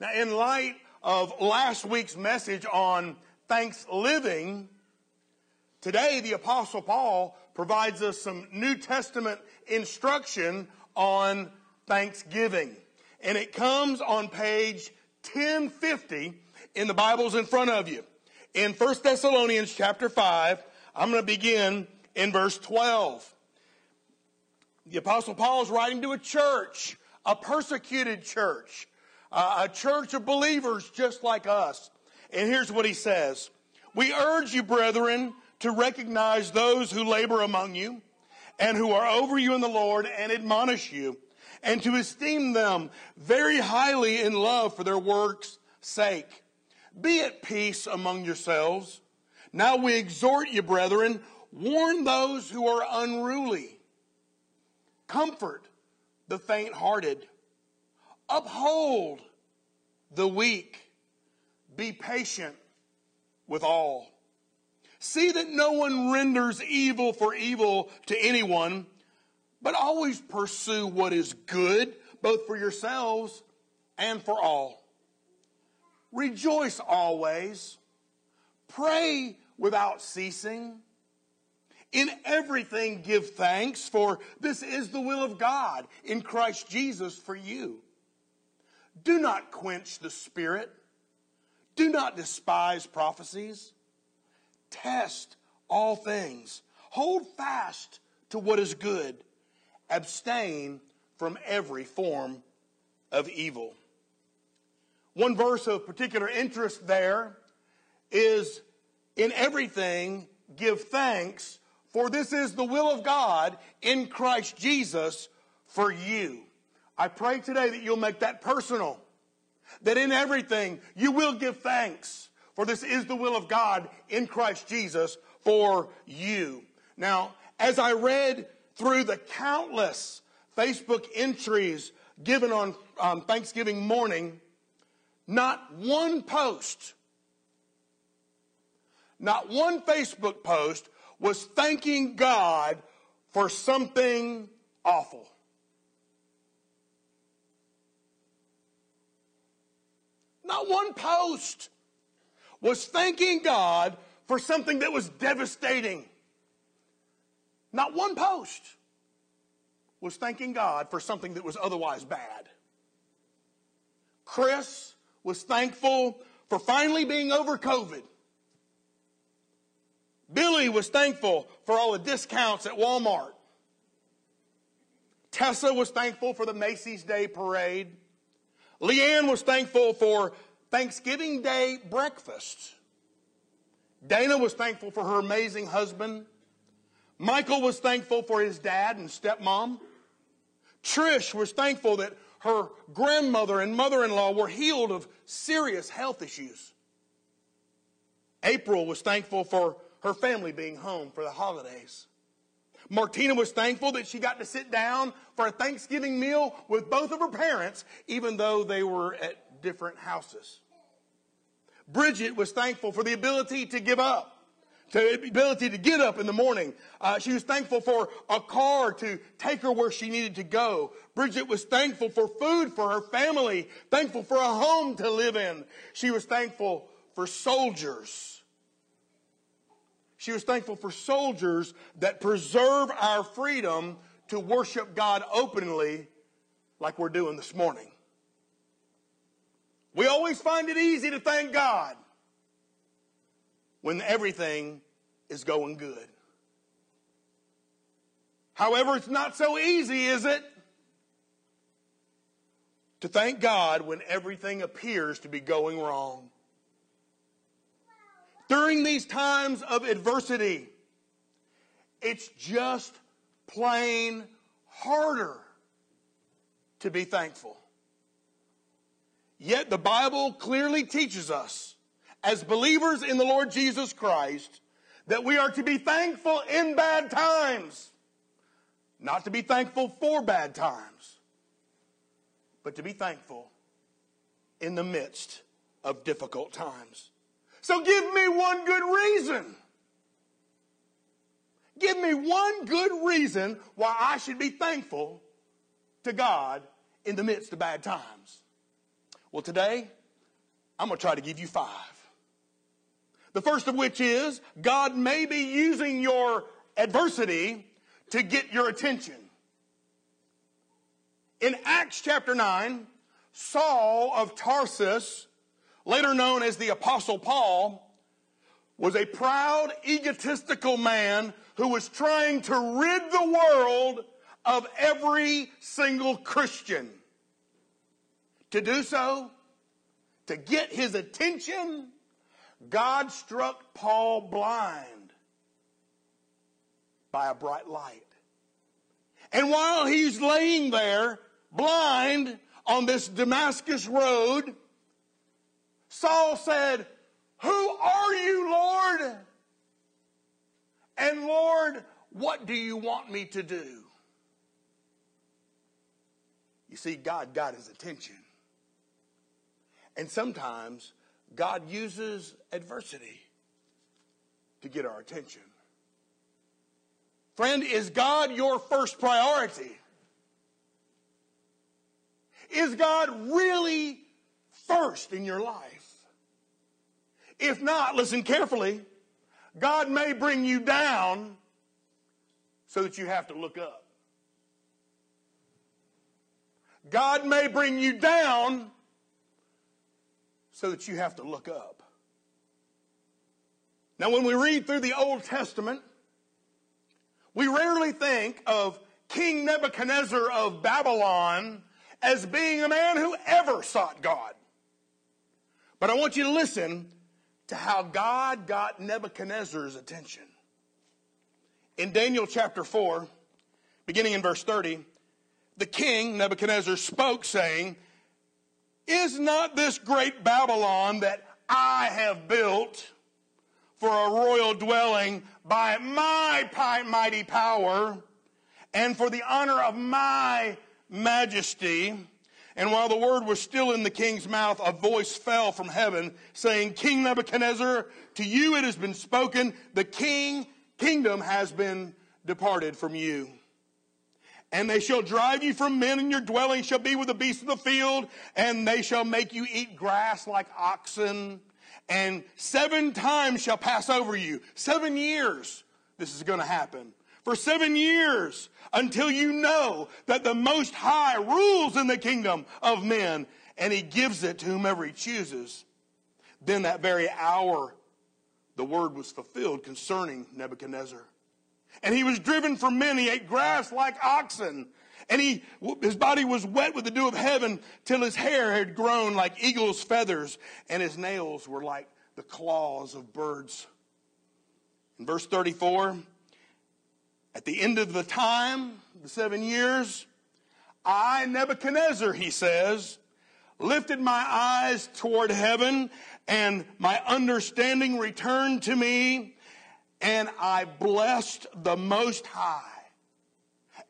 Now, in light of last week's message on Thanksgiving, today the Apostle Paul provides us some New Testament instruction on Thanksgiving. And it comes on page 1050 in the Bibles in front of you. In 1 Thessalonians chapter 5, I'm going to begin in verse 12. The Apostle Paul is writing to a church, a persecuted church, a church of believers just like us. And here's what he says We urge you, brethren, to recognize those who labor among you and who are over you in the Lord and admonish you, and to esteem them very highly in love for their work's sake. Be at peace among yourselves. Now we exhort you, brethren, warn those who are unruly Comfort the faint hearted. Uphold the weak. Be patient with all. See that no one renders evil for evil to anyone, but always pursue what is good, both for yourselves and for all. Rejoice always. Pray without ceasing. In everything give thanks, for this is the will of God in Christ Jesus for you. Do not quench the spirit. Do not despise prophecies. Test all things. Hold fast to what is good. Abstain from every form of evil. One verse of particular interest there is in everything give thanks for this is the will of God in Christ Jesus for you. I pray today that you'll make that personal. That in everything you will give thanks. For this is the will of God in Christ Jesus for you. Now, as I read through the countless Facebook entries given on um, Thanksgiving morning, not one post, not one Facebook post was thanking God for something awful. Not one post was thanking God for something that was devastating. Not one post was thanking God for something that was otherwise bad. Chris was thankful for finally being over COVID. Billy was thankful for all the discounts at Walmart. Tessa was thankful for the Macy's Day Parade. Leanne was thankful for Thanksgiving Day breakfast. Dana was thankful for her amazing husband. Michael was thankful for his dad and stepmom. Trish was thankful that her grandmother and mother-in-law were healed of serious health issues. April was thankful for her family being home for the holidays. Martina was thankful that she got to sit down for a Thanksgiving meal with both of her parents, even though they were at different houses. Bridget was thankful for the ability to give up, the ability to get up in the morning. Uh, she was thankful for a car to take her where she needed to go. Bridget was thankful for food for her family, thankful for a home to live in. She was thankful for soldiers she was thankful for soldiers that preserve our freedom to worship God openly like we're doing this morning. We always find it easy to thank God when everything is going good. However, it's not so easy, is it? To thank God when everything appears to be going wrong. During these times of adversity, it's just plain harder to be thankful. Yet the Bible clearly teaches us, as believers in the Lord Jesus Christ, that we are to be thankful in bad times. Not to be thankful for bad times, but to be thankful in the midst of difficult times. So give me one good reason. Give me one good reason why I should be thankful to God in the midst of bad times. Well, today, I'm going to try to give you five. The first of which is God may be using your adversity to get your attention. In Acts chapter 9, Saul of Tarsus, later known as the Apostle Paul, was a proud, egotistical man who was trying to rid the world of every single Christian. To do so, to get his attention, God struck Paul blind by a bright light. And while he's laying there, blind, on this Damascus road, Saul said, Who are you, Lord? And Lord, what do you want me to do? You see, God got his attention. And sometimes God uses adversity to get our attention. Friend, is God your first priority? Is God really first in your life? If not, listen carefully. God may bring you down so that you have to look up. God may bring you down so that you have to look up. Now, when we read through the Old Testament, we rarely think of King Nebuchadnezzar of Babylon as being a man who ever sought God. But I want you to listen to how God got Nebuchadnezzar's attention. In Daniel chapter 4, beginning in verse 30, the king, Nebuchadnezzar, spoke, saying, Is not this great Babylon that I have built for a royal dwelling by my mighty power and for the honor of my majesty. And while the word was still in the king's mouth, a voice fell from heaven saying, King Nebuchadnezzar, to you it has been spoken, the king, kingdom has been departed from you. And they shall drive you from men, and your dwelling shall be with the beasts of the field, and they shall make you eat grass like oxen. And seven times shall pass over you. Seven years this is going to happen for seven years until you know that the Most High rules in the kingdom of men and he gives it to whomever he chooses. Then that very hour, the word was fulfilled concerning Nebuchadnezzar. And he was driven from men. He ate grass like oxen. And he, his body was wet with the dew of heaven till his hair had grown like eagle's feathers and his nails were like the claws of birds. In verse 34, at the end of the time, the seven years, I, Nebuchadnezzar, he says, lifted my eyes toward heaven and my understanding returned to me and I blessed the Most High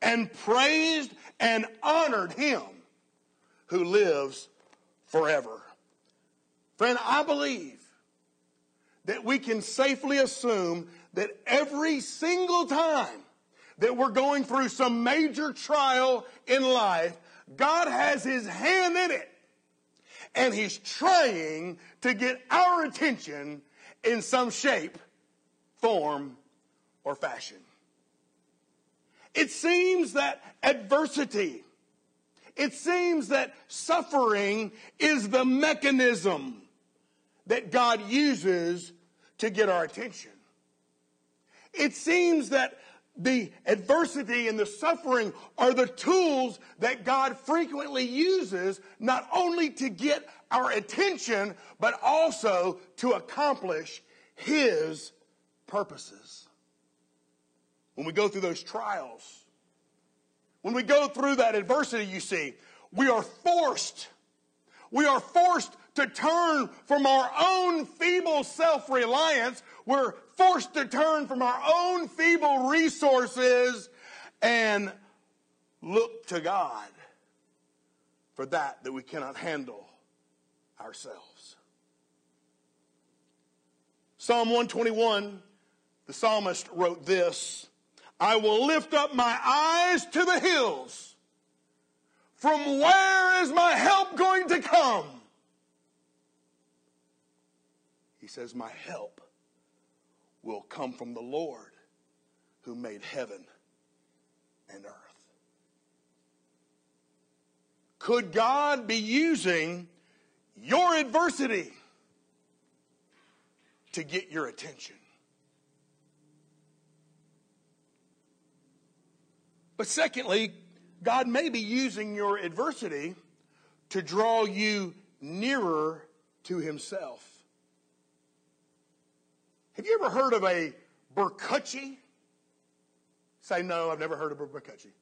and praised and honored him who lives forever. Friend, I believe that we can safely assume that every single time that we're going through some major trial in life, God has his hand in it. And he's trying to get our attention in some shape, form, or fashion. It seems that adversity, it seems that suffering is the mechanism that God uses to get our attention. It seems that the adversity and the suffering are the tools that God frequently uses not only to get our attention, but also to accomplish His purposes. When we go through those trials, when we go through that adversity, you see, we are forced, we are forced to turn from our own feeble self reliance. We're forced to turn from our own feeble resources and look to God for that that we cannot handle ourselves. Psalm 121, the psalmist wrote this I will lift up my eyes to the hills. From where is my help going to come? He says, My help will come from the Lord who made heaven and earth. Could God be using your adversity to get your attention? But secondly, God may be using your adversity to draw you nearer to Himself. Have you ever heard of a Berkutchi? Say no, I've never heard of a Berkutchi.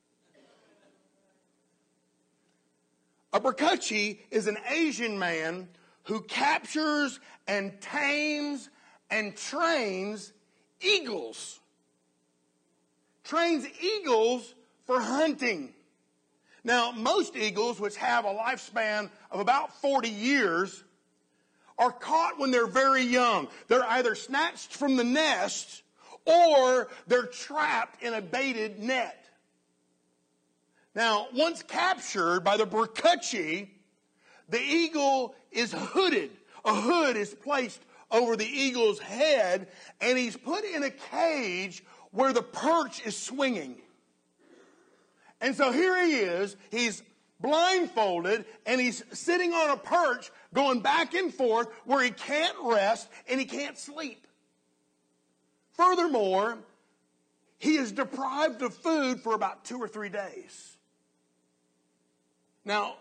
A Berkutchi is an Asian man who captures and tames and trains eagles. Trains eagles for hunting. Now, most eagles, which have a lifespan of about 40 years, are caught when they're very young. They're either snatched from the nest or they're trapped in a baited net. Now, once captured by the Berkutchi, the eagle is hooded. A hood is placed over the eagle's head, and he's put in a cage where the perch is swinging. And so here he is, he's blindfolded, and he's sitting on a perch going back and forth where he can't rest and he can't sleep. Furthermore, he is deprived of food for about two or three days. Now,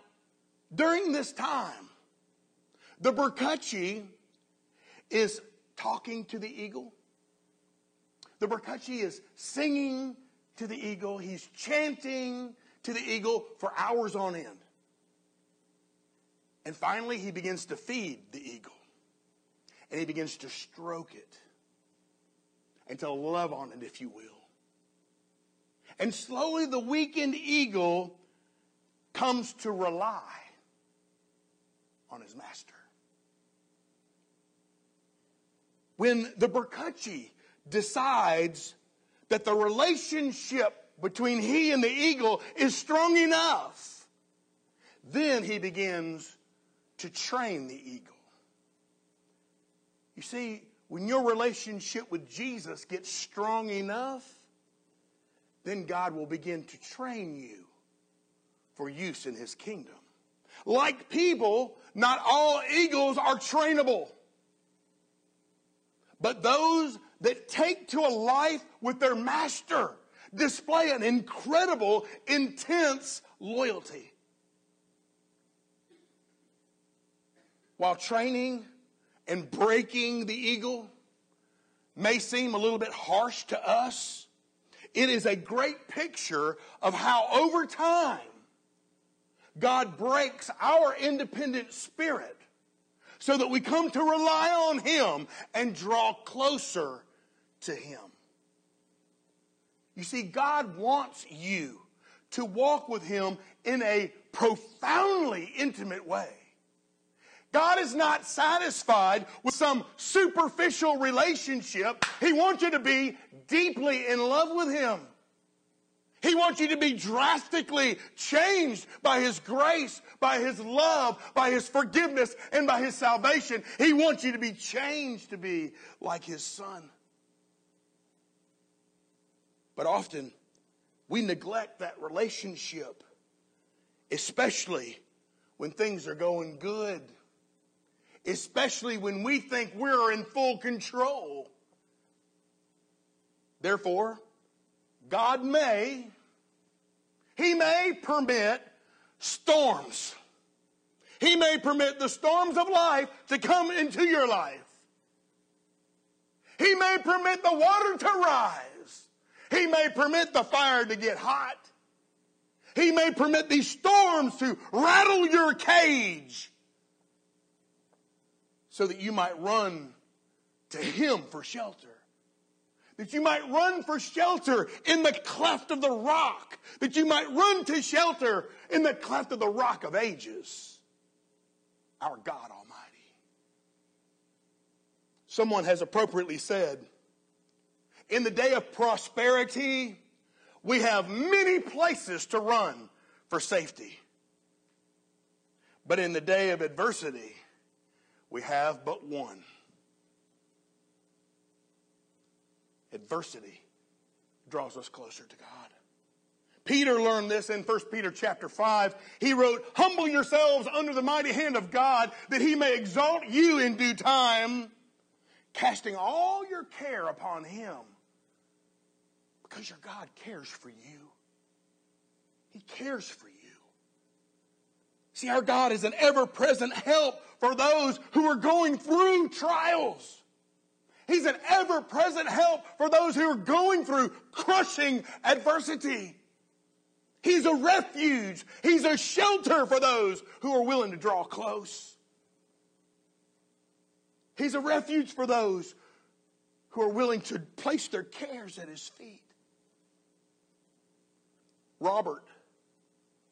during this time, the Berkutchi is talking to the eagle. The Berkutchi is singing to the eagle. He's chanting to the eagle for hours on end. And finally, he begins to feed the eagle. And he begins to stroke it and to love on it, if you will. And slowly, the weakened eagle comes to rely on his master. When the Berkutchi decides that the relationship between he and the eagle is strong enough, then he begins to train the eagle. You see, when your relationship with Jesus gets strong enough, then God will begin to train you for use in his kingdom. Like people, not all eagles are trainable. But those that take to a life with their master display an incredible, intense loyalty. While training and breaking the eagle may seem a little bit harsh to us, it is a great picture of how over time God breaks our independent spirit so that we come to rely on Him and draw closer to Him. You see, God wants you to walk with Him in a profoundly intimate way. God is not satisfied with some superficial relationship. He wants you to be deeply in love with Him. He wants you to be drastically changed by His grace, by His love, by His forgiveness, and by His salvation. He wants you to be changed to be like His Son. But often we neglect that relationship, especially when things are going good, especially when we think we're in full control. Therefore, God may, He may permit storms. He may permit the storms of life to come into your life. He may permit the water to rise. He may permit the fire to get hot. He may permit these storms to rattle your cage so that you might run to Him for shelter that you might run for shelter in the cleft of the rock, that you might run to shelter in the cleft of the rock of ages, our God Almighty. Someone has appropriately said, in the day of prosperity, we have many places to run for safety. But in the day of adversity, we have but one adversity draws us closer to God. Peter learned this in 1 Peter chapter 5. He wrote, Humble yourselves under the mighty hand of God, that he may exalt you in due time, casting all your care upon him. Because your God cares for you. He cares for you. See, our God is an ever present help for those who are going through trials. He's an ever present help for those who are going through crushing adversity. He's a refuge. He's a shelter for those who are willing to draw close. He's a refuge for those who are willing to place their cares at his feet. Robert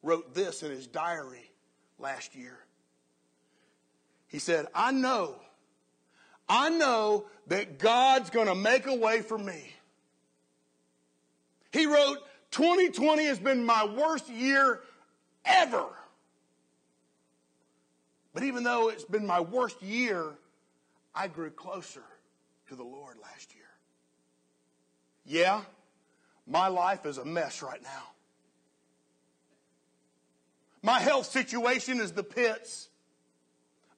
wrote this in his diary last year. He said, I know, I know that God's going to make a way for me. He wrote, 2020 has been my worst year ever. But even though it's been my worst year, I grew closer to the Lord last year. Yeah, my life is a mess right now. My health situation is the pits.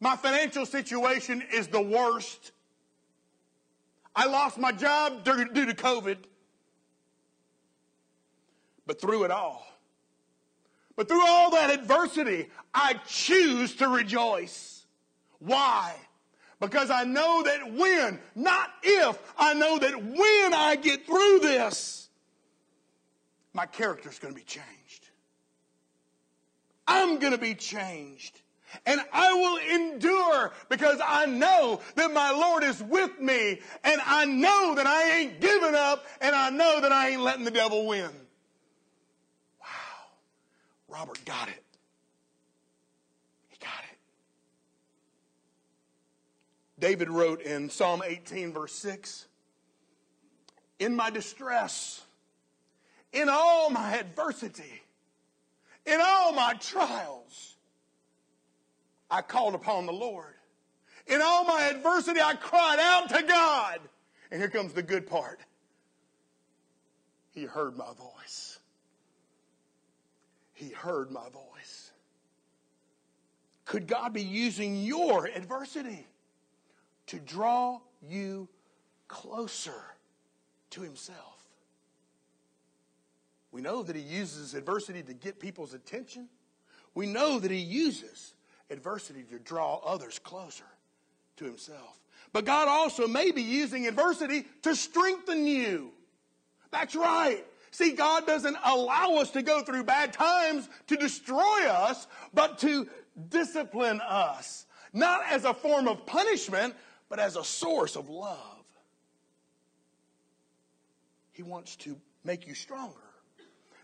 My financial situation is the worst. I lost my job due to COVID. But through it all, but through all that adversity, I choose to rejoice. Why? Because I know that when, not if, I know that when I get through this, my character is going to be changed. I'm going to be changed. And I will endure because I know that my Lord is with me and I know that I ain't giving up and I know that I ain't letting the devil win. Wow. Robert got it. He got it. David wrote in Psalm 18, verse 6 In my distress, in all my adversity, in all my trials, I called upon the Lord. In all my adversity, I cried out to God. And here comes the good part. He heard my voice he heard my voice. Could God be using your adversity to draw you closer to Himself? We know that He uses adversity to get people's attention. We know that He uses adversity to draw others closer to Himself. But God also may be using adversity to strengthen you. That's right. See, God doesn't allow us to go through bad times to destroy us, but to discipline us. Not as a form of punishment, but as a source of love. He wants to make you stronger.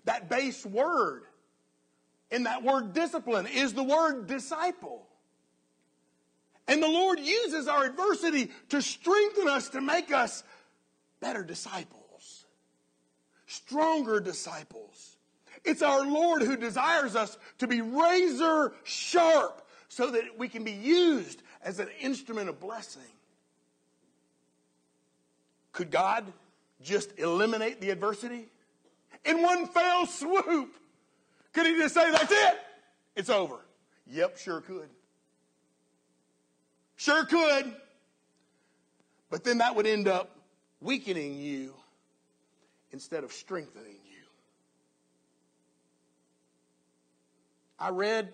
That base word in that word discipline is the word disciple. And the Lord uses our adversity to strengthen us, to make us better disciples stronger disciples. It's our Lord who desires us to be razor sharp so that we can be used as an instrument of blessing. Could God just eliminate the adversity? In one fell swoop. Could he just say, that's it? It's over. Yep, sure could. Sure could. But then that would end up weakening you instead of strengthening you. I read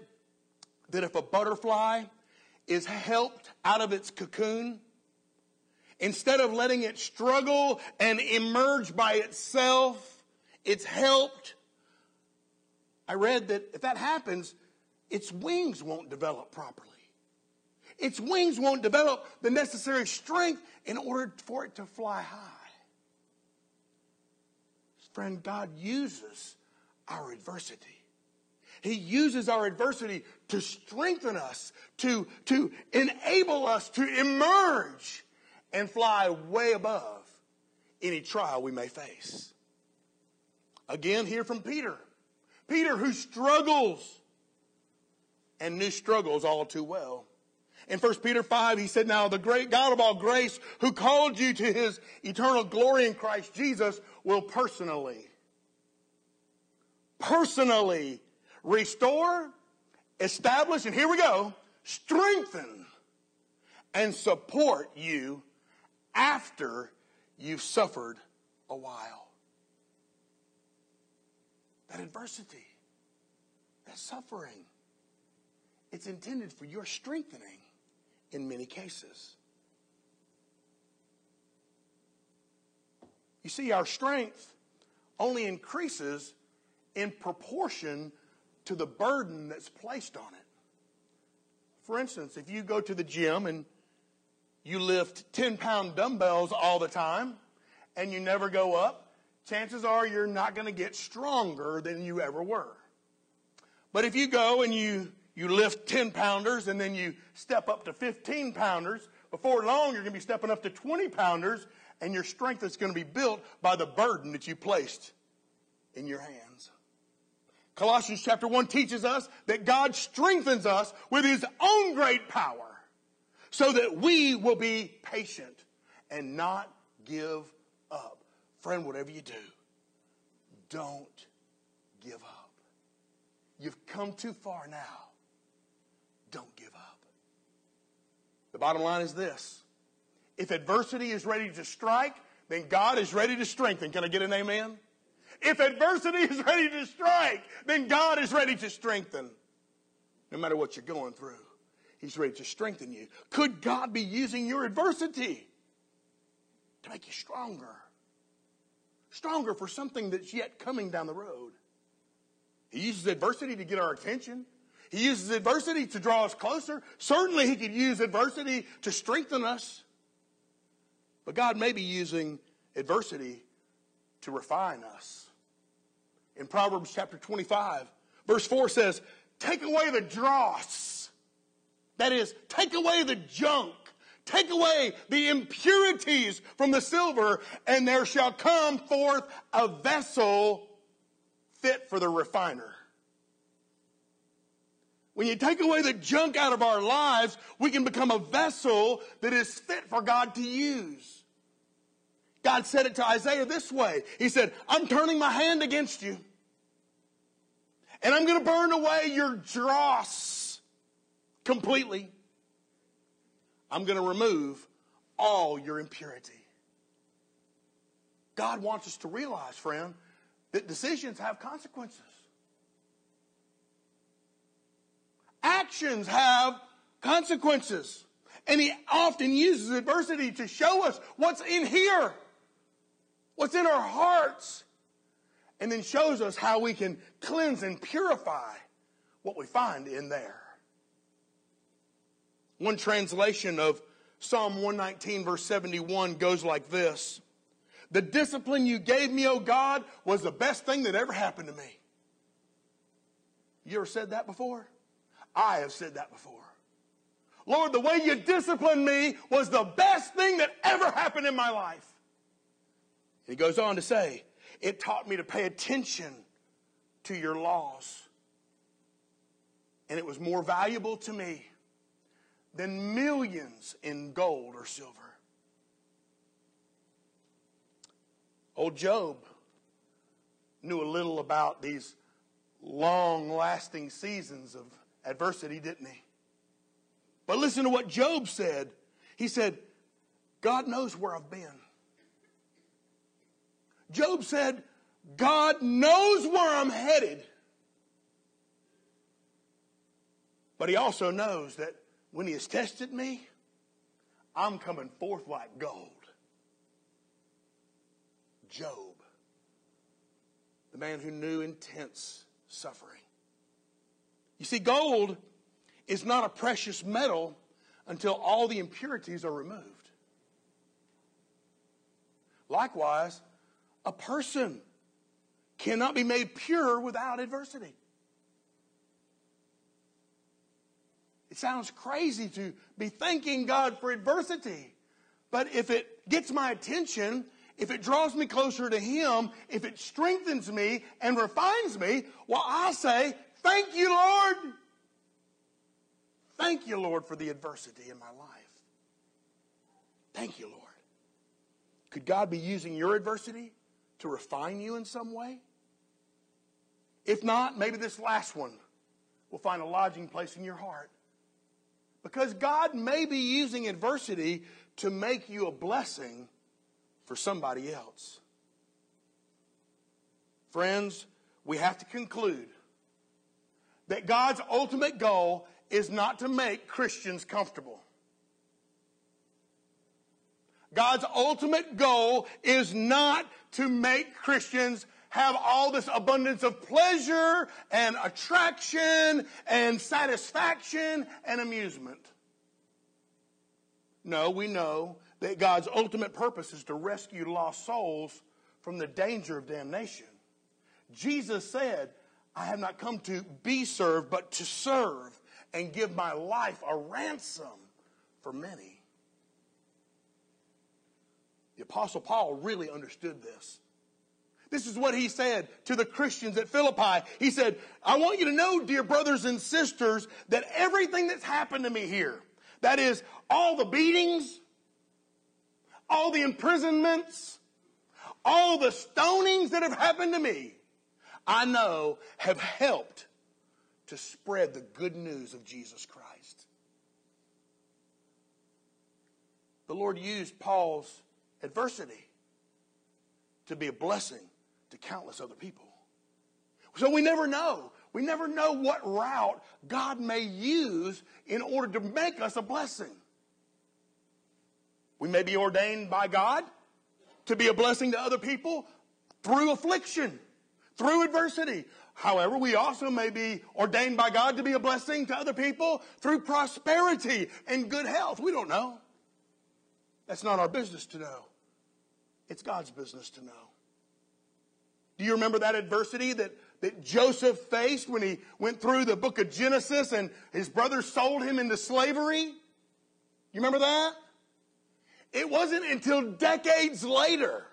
that if a butterfly is helped out of its cocoon, instead of letting it struggle and emerge by itself, it's helped. I read that if that happens, its wings won't develop properly. Its wings won't develop the necessary strength in order for it to fly high. Friend, God uses our adversity. He uses our adversity to strengthen us, to, to enable us to emerge and fly way above any trial we may face. Again, hear from Peter. Peter, who struggles and knew struggles all too well. In 1 Peter 5, he said, Now the great God of all grace, who called you to his eternal glory in Christ Jesus, will personally, personally restore, establish, and here we go, strengthen and support you after you've suffered a while. That adversity, that suffering, it's intended for your strengthening in many cases. You see, our strength only increases in proportion to the burden that's placed on it. For instance, if you go to the gym and you lift 10 pound dumbbells all the time and you never go up, chances are you're not going to get stronger than you ever were. But if you go and you, you lift 10 pounders and then you step up to 15 pounders, before long you're going to be stepping up to 20 pounders and your strength is going to be built by the burden that you placed in your hands. Colossians chapter 1 teaches us that God strengthens us with his own great power so that we will be patient and not give up. Friend, whatever you do, don't give up. You've come too far now. Don't give up. The bottom line is this if adversity is ready to strike, then God is ready to strengthen. Can I get an amen? If adversity is ready to strike, then God is ready to strengthen. No matter what you're going through, He's ready to strengthen you. Could God be using your adversity to make you stronger? Stronger for something that's yet coming down the road. He uses adversity to get our attention. He uses adversity to draw us closer. Certainly, He could use adversity to strengthen us. But God may be using adversity to refine us. In Proverbs chapter 25, verse 4 says, Take away the dross. That is, take away the junk. Take away the impurities from the silver, and there shall come forth a vessel fit for the refiner. When you take away the junk out of our lives, we can become a vessel that is fit for God to use. God said it to Isaiah this way He said, I'm turning my hand against you, and I'm going to burn away your dross completely. I'm going to remove all your impurity. God wants us to realize, friend, that decisions have consequences. Actions have consequences. And he often uses adversity to show us what's in here what's in our hearts, and then shows us how we can cleanse and purify what we find in there. One translation of Psalm 119, verse 71, goes like this The discipline you gave me, O God, was the best thing that ever happened to me. You ever said that before? I have said that before. Lord, the way you disciplined me was the best thing that ever happened in my life. And He goes on to say, It taught me to pay attention to your laws. And it was more valuable to me than millions in gold or silver. Old Job knew a little about these long lasting seasons of adversity, didn't he? But listen to what Job said. He said, God knows where I've been. Job said, God knows where I'm headed. But he also knows that when he has tested me, I'm coming forth like gold. Job, the man who knew intense suffering. You see, gold is not a precious metal until all the impurities are removed. Likewise, a person cannot be made pure without adversity. It sounds crazy to be thanking God for adversity, but if it gets my attention, if it draws me closer to Him, if it strengthens me and refines me, well, I say, Thank you, Lord. Thank you, Lord, for the adversity in my life. Thank you, Lord. Could God be using your adversity to refine you in some way? If not, maybe this last one will find a lodging place in your heart. Because God may be using adversity to make you a blessing for somebody else. Friends, we have to conclude that God's ultimate goal is not to make Christians comfortable. God's ultimate goal is not to make Christians have all this abundance of pleasure and attraction and satisfaction and amusement. No, we know that God's ultimate purpose is to rescue lost souls from the danger of damnation. Jesus said, I have not come to be served, but to serve and give my life a ransom for many. The Apostle Paul really understood this. This is what he said to the Christians at Philippi. He said, I want you to know, dear brothers and sisters, that everything that's happened to me here, that is, all the beatings, all the imprisonments, all the stonings that have happened to me, I know have helped to spread the good news of Jesus Christ. The Lord used Paul's adversity to be a blessing to countless other people. So we never know. We never know what route God may use in order to make us a blessing. We may be ordained by God to be a blessing to other people through affliction, through adversity. However, we also may be ordained by God to be a blessing to other people through prosperity and good health. We don't know. That's not our business to know. It's God's business to know. Do you remember that adversity that, that Joseph faced when he went through the book of Genesis and his brothers sold him into slavery? You remember that? It wasn't until decades later,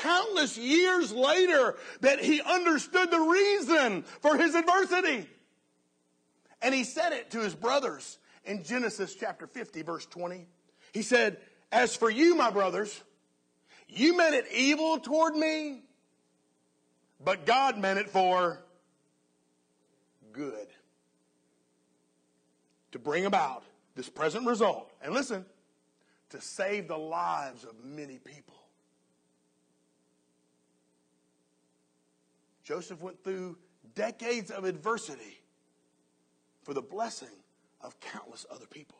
countless years later, that he understood the reason for his adversity. And he said it to his brothers in Genesis chapter 50, verse 20. He said, As for you, my brothers, you meant it evil toward me, but God meant it for good. To bring about this present result. And listen, to save the lives of many people. Joseph went through decades of adversity for the blessing of countless other people.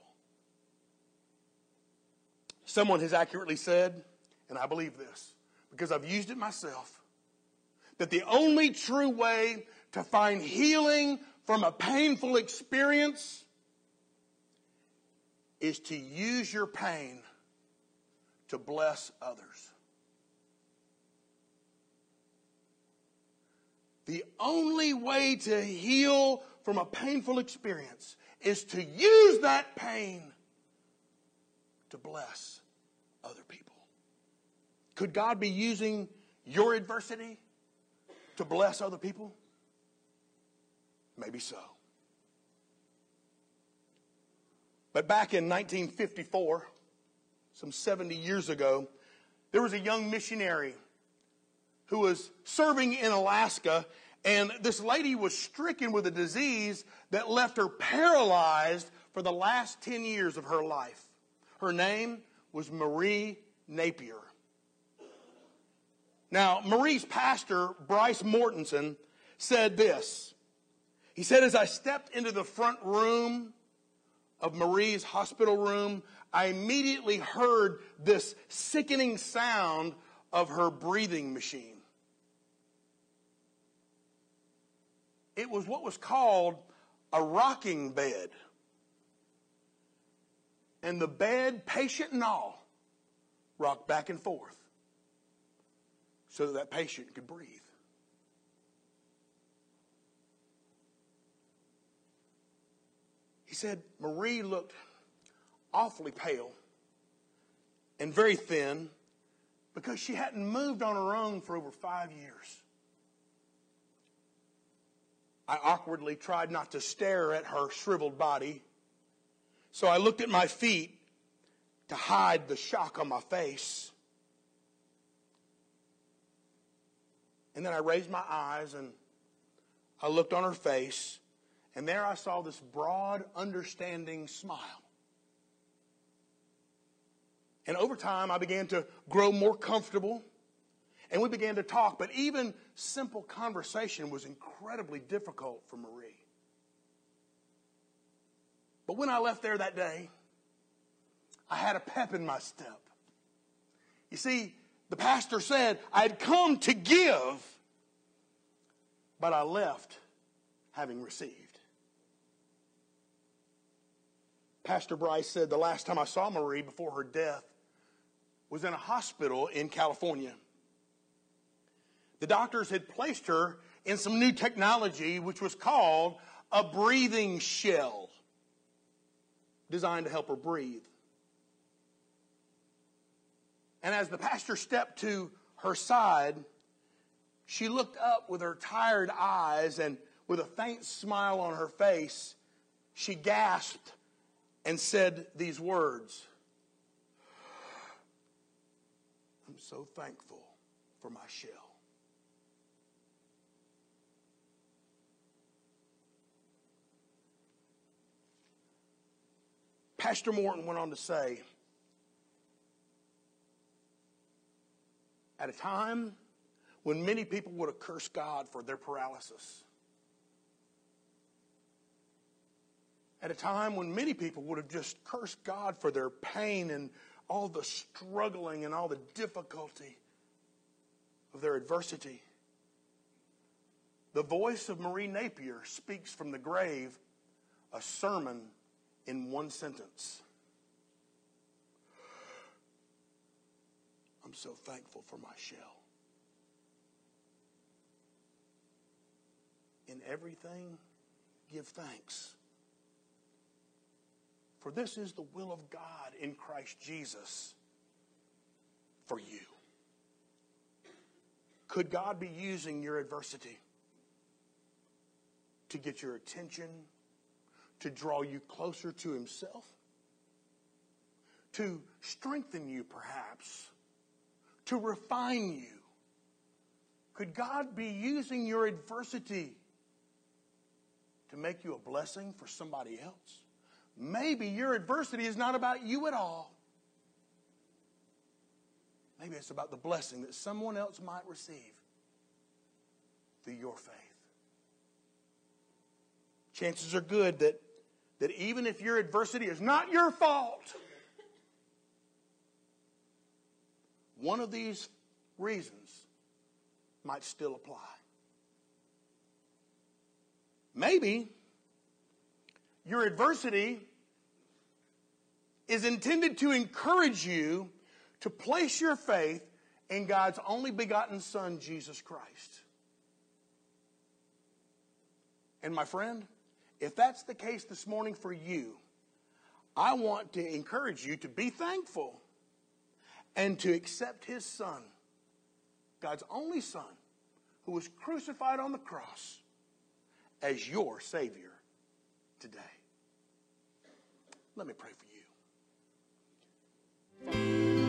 Someone has accurately said, and I believe this because I've used it myself, that the only true way to find healing from a painful experience is to use your pain to bless others. The only way to heal from a painful experience is to use that pain to bless other people. Could God be using your adversity to bless other people? Maybe so. But back in 1954, some 70 years ago, there was a young missionary who was serving in Alaska, and this lady was stricken with a disease that left her paralyzed for the last 10 years of her life. Her name was Marie Napier. Now, Marie's pastor, Bryce Mortensen, said this. He said, As I stepped into the front room of Marie's hospital room, I immediately heard this sickening sound of her breathing machine. It was what was called a rocking bed. And the bed, patient and all, rocked back and forth so that that patient could breathe. He said Marie looked awfully pale and very thin because she hadn't moved on her own for over five years. I awkwardly tried not to stare at her shriveled body. So I looked at my feet to hide the shock on my face. And then I raised my eyes and I looked on her face, and there I saw this broad, understanding smile. And over time, I began to grow more comfortable, and we began to talk. But even simple conversation was incredibly difficult for Marie. But when I left there that day, I had a pep in my step. You see, the pastor said, I had come to give, but I left having received. Pastor Bryce said the last time I saw Marie before her death was in a hospital in California. The doctors had placed her in some new technology which was called a breathing shell designed to help her breathe. And as the pastor stepped to her side, she looked up with her tired eyes and with a faint smile on her face, she gasped and said these words I'm so thankful for my shell. Pastor Morton went on to say, at a time when many people would have cursed God for their paralysis. At a time when many people would have just cursed God for their pain and all the struggling and all the difficulty of their adversity. The voice of Marie Napier speaks from the grave a sermon in one sentence. I'm so thankful for my shell. In everything, give thanks. For this is the will of God in Christ Jesus for you. Could God be using your adversity to get your attention, to draw you closer to Himself, to strengthen you perhaps? To refine you. Could God be using your adversity to make you a blessing for somebody else? Maybe your adversity is not about you at all. Maybe it's about the blessing that someone else might receive through your faith. Chances are good that, that even if your adversity is not your fault, one of these reasons might still apply. Maybe your adversity is intended to encourage you to place your faith in God's only begotten Son, Jesus Christ. And my friend, if that's the case this morning for you, I want to encourage you to be thankful and to accept his son, God's only son, who was crucified on the cross, as your Savior today. Let me pray for you.